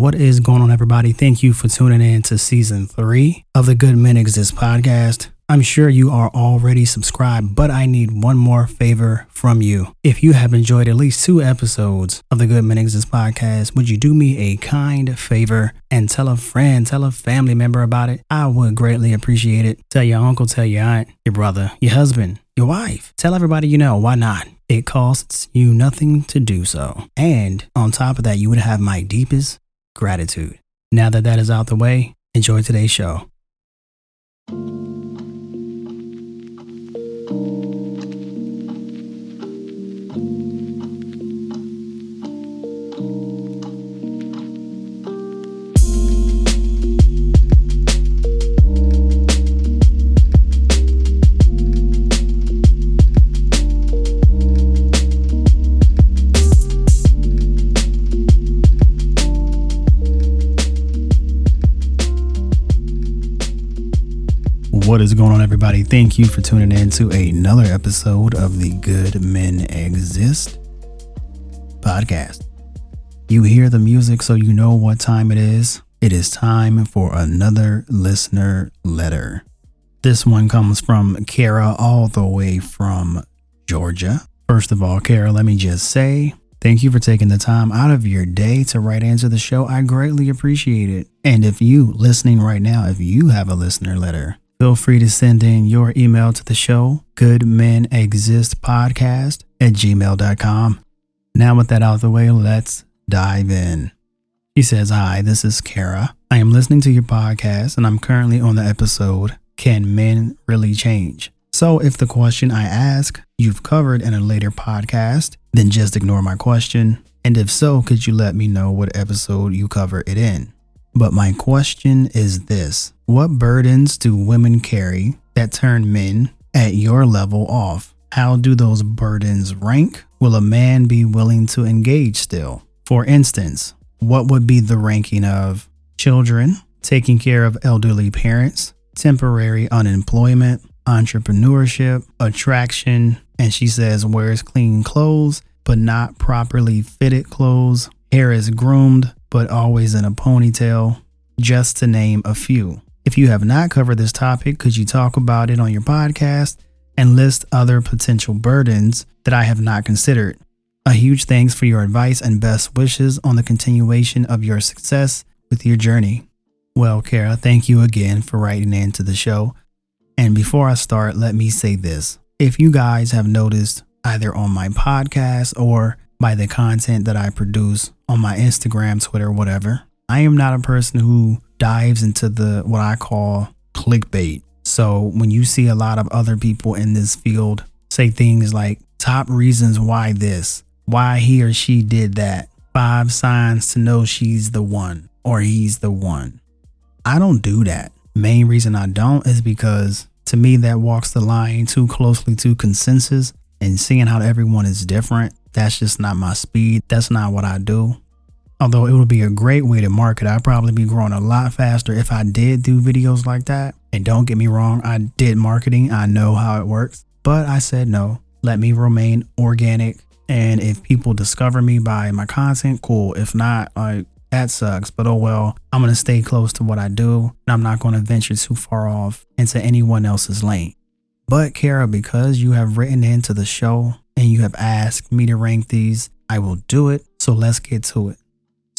What is going on, everybody? Thank you for tuning in to season three of the Good Men Exist podcast. I'm sure you are already subscribed, but I need one more favor from you. If you have enjoyed at least two episodes of the Good Men Exist podcast, would you do me a kind favor and tell a friend, tell a family member about it? I would greatly appreciate it. Tell your uncle, tell your aunt, your brother, your husband, your wife. Tell everybody you know. Why not? It costs you nothing to do so. And on top of that, you would have my deepest gratitude. Now that that is out the way, enjoy today's show. What is going on, everybody? Thank you for tuning in to another episode of the Good Men Exist podcast. You hear the music, so you know what time it is. It is time for another listener letter. This one comes from Kara, all the way from Georgia. First of all, Kara, let me just say Thank you for taking the time out of your day to write into the show. I greatly appreciate it. And if you listening right now, if you have a listener letter, feel free to send in your email to the show, Good Men Exist Podcast at gmail.com. Now, with that out of the way, let's dive in. He says, Hi, this is Kara. I am listening to your podcast and I'm currently on the episode, Can Men Really Change? So, if the question I ask you've covered in a later podcast, then just ignore my question. And if so, could you let me know what episode you cover it in? But my question is this What burdens do women carry that turn men at your level off? How do those burdens rank? Will a man be willing to engage still? For instance, what would be the ranking of children, taking care of elderly parents, temporary unemployment, entrepreneurship, attraction, and she says wears clean clothes but not properly fitted clothes, hair is groomed but always in a ponytail, just to name a few. If you have not covered this topic, could you talk about it on your podcast and list other potential burdens that I have not considered? A huge thanks for your advice and best wishes on the continuation of your success with your journey. Well, Kara, thank you again for writing into the show. And before I start, let me say this. If you guys have noticed either on my podcast or by the content that I produce on my Instagram, Twitter, whatever, I am not a person who dives into the what I call clickbait. So when you see a lot of other people in this field say things like top reasons why this, why he or she did that, five signs to know she's the one or he's the one. I don't do that. Main reason I don't is because to me that walks the line too closely to consensus and seeing how everyone is different. That's just not my speed. That's not what I do. Although it would be a great way to market, I'd probably be growing a lot faster if I did do videos like that. And don't get me wrong, I did marketing, I know how it works. But I said no, let me remain organic. And if people discover me by my content, cool. If not, like that sucks. But oh well, I'm to stay close to what I do. And I'm not to venture too far off into anyone else's lane. But Kara, because you have written into the show and you have asked me to rank these, I will do it. So let's get to it.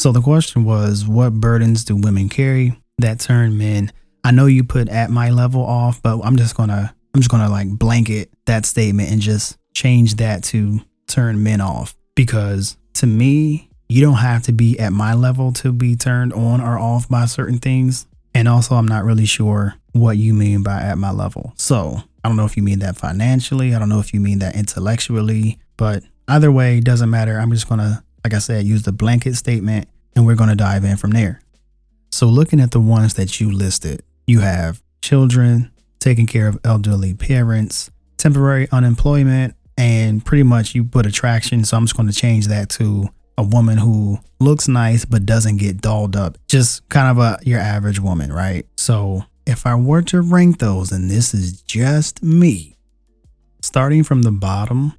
So the question was, what burdens do women carry that turn men? I know you put at my level off, but I'm just gonna I'm just gonna like blanket that statement and just change that to turn men off because to me, you don't have to be at my level to be turned on or off by certain things. And also, I'm not really sure what you mean by at my level. So I don't know if you mean that financially. I don't know if you mean that intellectually, but either way, doesn't matter. I'm just to, like I said, use the blanket statement and we're going to dive in from there. So, looking at the ones that you listed, you have children, taking care of elderly parents, temporary unemployment, and pretty much you put attraction. So, I'm just going to change that to a woman who looks nice but doesn't get dolled up. Just kind of a your average woman, right? So, if I were to rank those, and this is just me, starting from the bottom,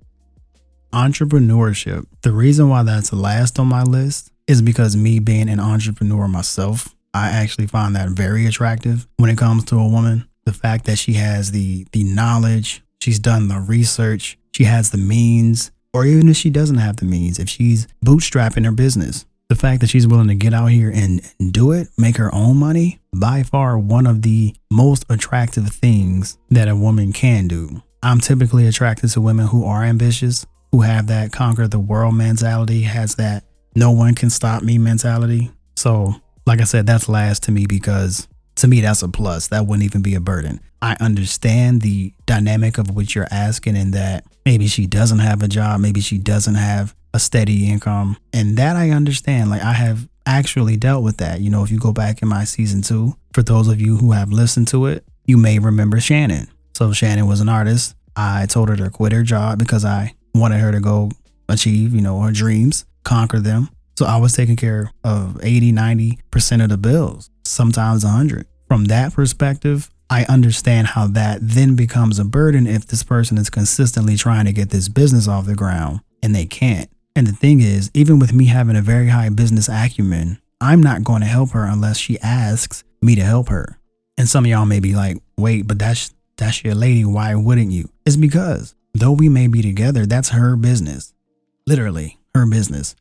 entrepreneurship. The reason why that's last on my list is because me being an entrepreneur myself, I actually find that very attractive when it comes to a woman. The fact that she has the the knowledge, she's done the research, she has the means, or even if she doesn't have the means, if she's bootstrapping her business, the fact that she's willing to get out here and, and do it, make her own money, by far one of the most attractive things that a woman can do. I'm typically attracted to women who are ambitious, who have that conquer the world mentality, has that no one can stop me mentality. So, like I said, that's last to me because to me, that's a plus. That wouldn't even be a burden. I understand the dynamic of what you're asking, and that maybe she doesn't have a job, maybe she doesn't have a steady income. And that I understand. Like, I have actually dealt with that. You know, if you go back in my season two, for those of you who have listened to it, you may remember Shannon. So, Shannon was an artist. I told her to quit her job because I wanted her to go achieve, you know, her dreams, conquer them. So I was taking care of 80, 90% of the bills, sometimes 100. From that perspective, I understand how that then becomes a burden if this person is consistently trying to get this business off the ground and they can't. And the thing is, even with me having a very high business acumen, I'm not going to help her unless she asks me to help her. And some of y'all may be like, wait, but that's that's your lady. Why wouldn't you? It's because though we may be together, that's her business. Literally, her business.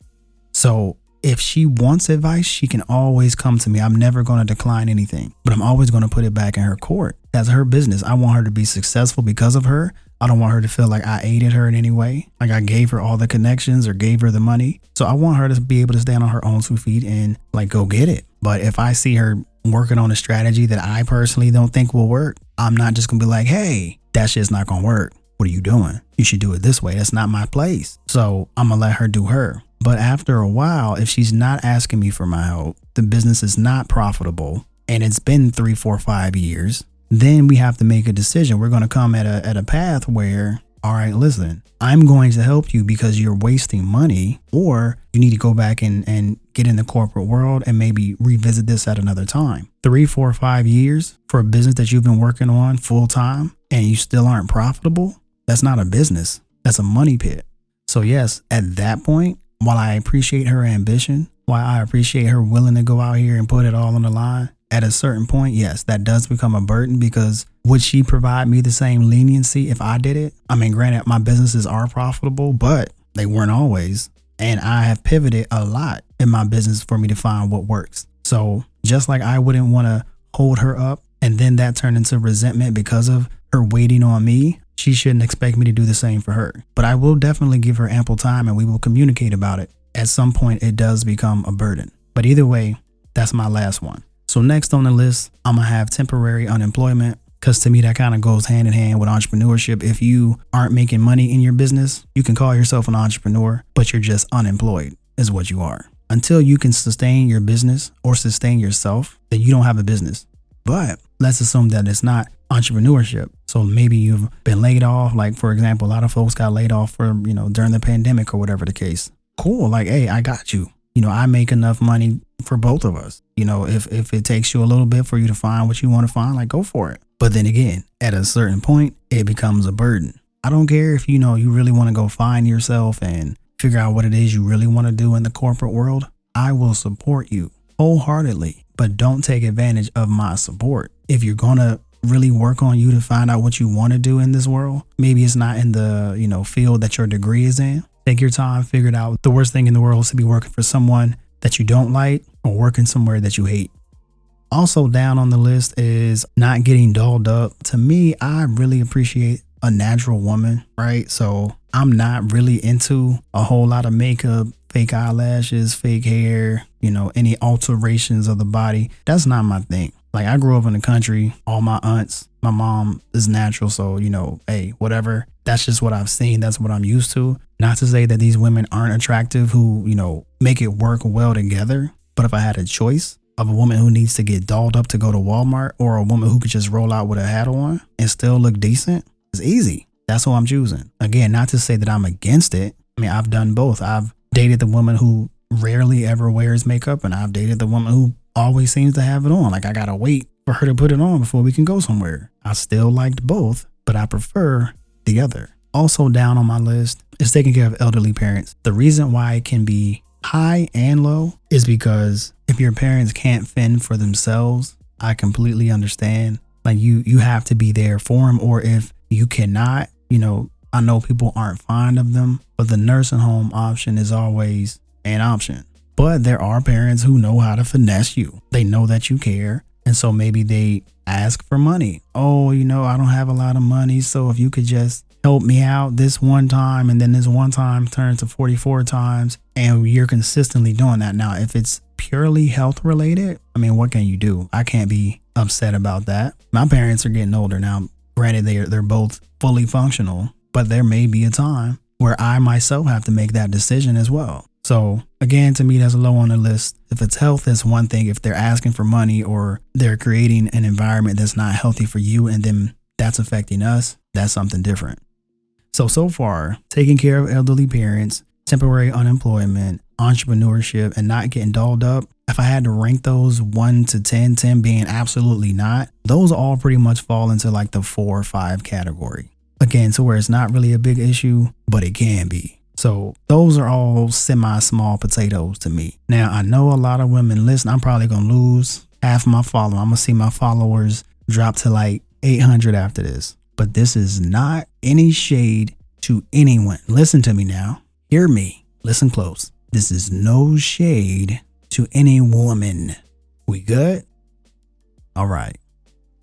So if she wants advice, she can always come to me. I'm never going to decline anything, but I'm always going to put it back in her court. That's her business. I want her to be successful because of her. I don't want her to feel like I aided her in any way, like I gave her all the connections or gave her the money. So I want her to be able to stand on her own two feet and like go get it. But if I see her working on a strategy that I personally don't think will work, I'm not just gonna be like, hey, that shit's not gonna work. What are you doing? You should do it this way. That's not my place. So I'm gonna let her do her. But after a while, if she's not asking me for my help, the business is not profitable, and it's been three, four, five years, then we have to make a decision. We're going to come at a, at a path where, all right, listen, I'm going to help you because you're wasting money, or you need to go back and, and get in the corporate world and maybe revisit this at another time. Three, four, five years for a business that you've been working on full time and you still aren't profitable, that's not a business, that's a money pit. So, yes, at that point, while I appreciate her ambition, while I appreciate her willing to go out here and put it all on the line, at a certain point, yes, that does become a burden because would she provide me the same leniency if I did it? I mean, granted, my businesses are profitable, but they weren't always. And I have pivoted a lot in my business for me to find what works. So just like I wouldn't want to hold her up and then that turned into resentment because of her waiting on me, she shouldn't expect me to do the same for her. But I will definitely give her ample time and we will communicate about it. At some point, it does become a burden. But either way, that's my last one. So, next on the list, I'm gonna have temporary unemployment because to me, that kind of goes hand in hand with entrepreneurship. If you aren't making money in your business, you can call yourself an entrepreneur, but you're just unemployed, is what you are. Until you can sustain your business or sustain yourself, then you don't have a business. But let's assume that it's not entrepreneurship. So maybe you've been laid off. Like, for example, a lot of folks got laid off for, you know, during the pandemic or whatever the case. Cool. Like, hey, I got you. You know, I make enough money for both of us. You know, if if it takes you a little bit for you to find what you want to find, like go for it. But then again, at a certain point, it becomes a burden. I don't care if you know you really want to go find yourself and figure out what it is you really want to do in the corporate world. I will support you wholeheartedly, but don't take advantage of my support. If you're going to really work on you to find out what you want to do in this world, maybe it's not in the, you know, field that your degree is in. Take your time, figure it out. The worst thing in the world is to be working for someone that you don't like or working somewhere that you hate. Also, down on the list is not getting dolled up. To me, I really appreciate a natural woman, right? So I'm not really into a whole lot of makeup, fake eyelashes, fake hair, you know, any alterations of the body. That's not my thing. Like I grew up in the country, all my aunts, my mom is natural, so you know, hey, whatever. That's just what I've seen. That's what I'm used to. Not to say that these women aren't attractive who, you know, make it work well together. But if I had a choice of a woman who needs to get dolled up to go to Walmart or a woman who could just roll out with a hat on and still look decent, it's easy. That's who I'm choosing. Again, not to say that I'm against it. I mean, I've done both. I've dated the woman who rarely ever wears makeup, and I've dated the woman who always seems to have it on. Like I gotta wait for her to put it on before we can go somewhere. I still liked both, but I prefer the other. Also, down on my list is taking care of elderly parents. The reason why it can be high and low is because if your parents can't fend for themselves, I completely understand. Like you you have to be there for them or if you cannot, you know, I know people aren't fond of them, but the nursing home option is always an option. But there are parents who know how to finesse you. They know that you care. And so maybe they ask for money. Oh, you know, I don't have a lot of money. So if you could just help me out this one time and then this one time turns to 44 times and you're consistently doing that. Now, if it's purely health related, I mean, what can you do? I can't be upset about that. My parents are getting older now. Granted, they're they're both fully functional, but there may be a time where I myself have to make that decision as well. So again, to me, that's low on the list. If it's health, that's one thing. If they're asking for money or they're creating an environment that's not healthy for you and then that's affecting us, that's something different. So, so far, taking care of elderly parents, temporary unemployment, entrepreneurship, and not getting dolled up, if I had to rank those 1 to 10, 10 being absolutely not, those all pretty much fall into like the four or five category. Again, to where it's not really a big issue, but it can be. So those are all semi small potatoes to me. Now, I know a lot of women listen. I'm probably to lose half my following. I'm to see my followers drop to like 800 after this. But this is not any shade to anyone. Listen to me now. Hear me. Listen close. This is no shade to any woman. We good? All right.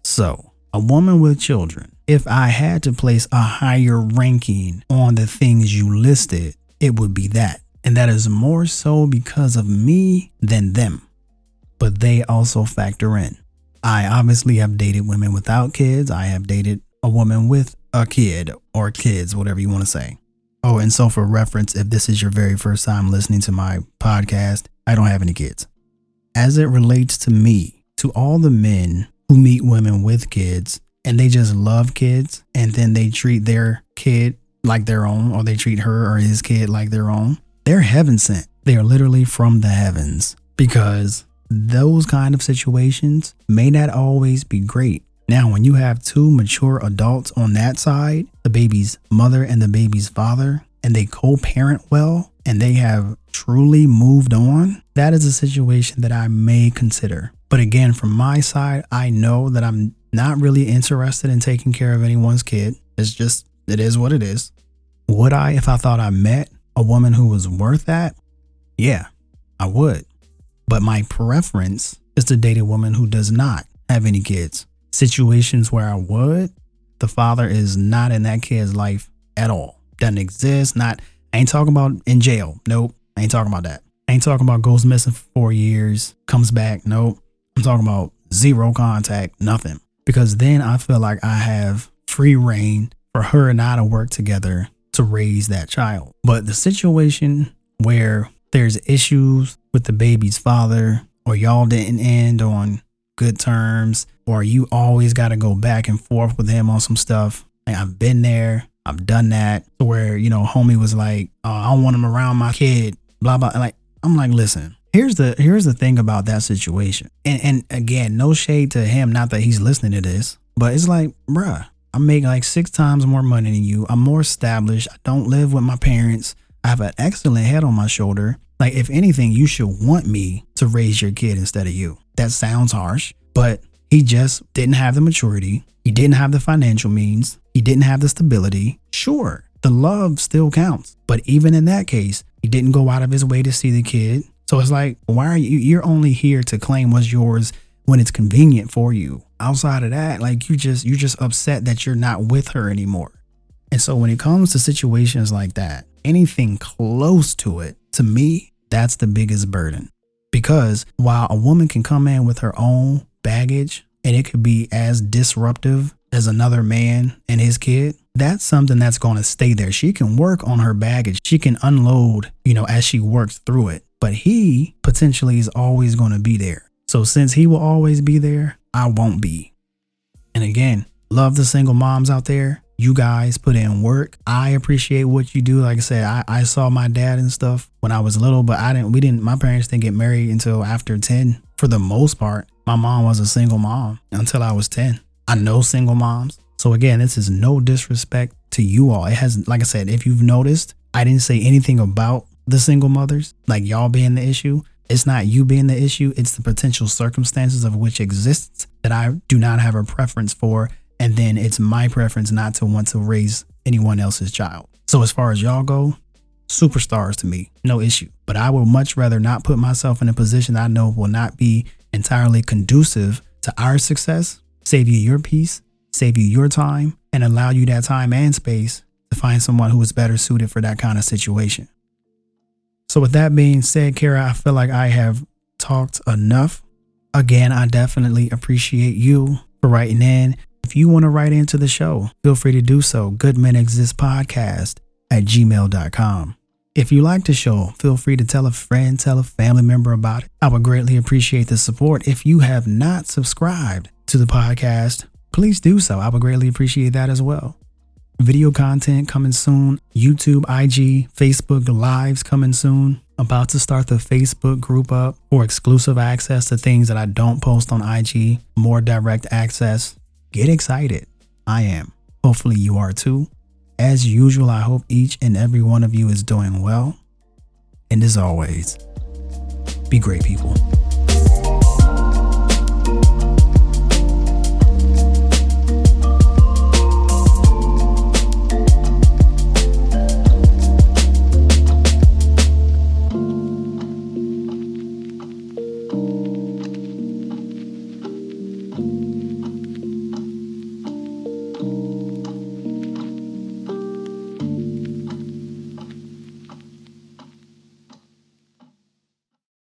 So, a woman with children. If I had to place a higher ranking on the things you listed, it would be that. And that is more so because of me than them. But they also factor in. I obviously have dated women without kids. I have dated a woman with a kid or kids, whatever you want to say. Oh, and so for reference, if this is your very first time listening to my podcast, I don't have any kids. As it relates to me, to all the men who meet women with kids and they just love kids and then they treat their kid like their own or they treat her or his kid like their own, they're heaven sent. They are literally from the heavens because those kind of situations may not always be great. Now, when you have two mature adults on that side, the baby's mother and the baby's father, and they co parent well and they have truly moved on, that is a situation that I may consider. But again, from my side, I know that I'm not really interested in taking care of anyone's kid. It's just, it is what it is. Would I, if I thought I met a woman who was worth that? Yeah, I would. But my preference is to date a woman who does not have any kids situations where I would, the father is not in that kid's life at all. Doesn't exist. Not, I ain't talking about in jail. Nope. I ain't talking about that. I ain't talking about goes missing for four years, comes back. Nope. I'm talking about zero contact, nothing. Because then I feel like I have free reign for her and I to work together to raise that child. But the situation where there's issues with the baby's father, or y'all didn't end on good terms or you always got to go back and forth with him on some stuff. Like, I've been there. I've done that where, you know, homie was like, oh, I don't want him around my kid, blah, blah. like, I'm like, listen, here's the here's the thing about that situation. And and again, no shade to him, not that he's listening to this, but it's like, bruh, I make like six times more money than you. I'm more established. I don't live with my parents. I have an excellent head on my shoulder. Like, if anything, you should want me to raise your kid instead of you. That sounds harsh, but he just didn't have the maturity. He didn't have the financial means. He didn't have the stability. Sure, the love still counts. But even in that case, he didn't go out of his way to see the kid. So it's like, why are you? You're only here to claim what's yours when it's convenient for you. Outside of that, like you just you're just upset that you're not with her anymore. And so when it comes to situations like that, anything close to it, to me, that's the biggest burden. Because while a woman can come in with her own baggage and it could be as disruptive as another man and his kid, that's something that's going to stay there. She can work on her baggage. She can unload, you know, as she works through it. But he potentially is always going to be there. So since he will always be there, I won't be. And again, love the single moms out there you guys put in work. I appreciate what you do. Like I said, I, I saw my dad and stuff when I was little, but I didn't, we didn't, my parents didn't get married until after 10 for the most part. My mom was a single mom until I was 10. I know single moms. So again, this is no disrespect to you all. It has, like I said, if you've noticed, I didn't say anything about the single mothers, like y'all being the issue. It's not you being the issue, it's the potential circumstances of which exists that I do not have a preference for. And then it's my preference not to want to raise anyone else's child. So, as far as y'all go, superstars to me, no issue. But I would much rather not put myself in a position I know will not be entirely conducive to our success, save you your peace, save you your time, and allow you that time and space to find someone who is better suited for that kind of situation. So, with that being said, Kara, I feel like I have talked enough. Again, I definitely appreciate you for writing in. If you want to write into the show, feel free to do so. Good Men Exist Podcast at gmail.com. If you like the show, feel free to tell a friend, tell a family member about it. I would greatly appreciate the support. If you have not subscribed to the podcast, please do so. I would greatly appreciate that as well. Video content coming soon. YouTube, IG, Facebook lives coming soon. About to start the Facebook group up for exclusive access to things that I don't post on IG, more direct access. Get excited. I am. Hopefully, you are too. As usual, I hope each and every one of you is doing well. And as always, be great people.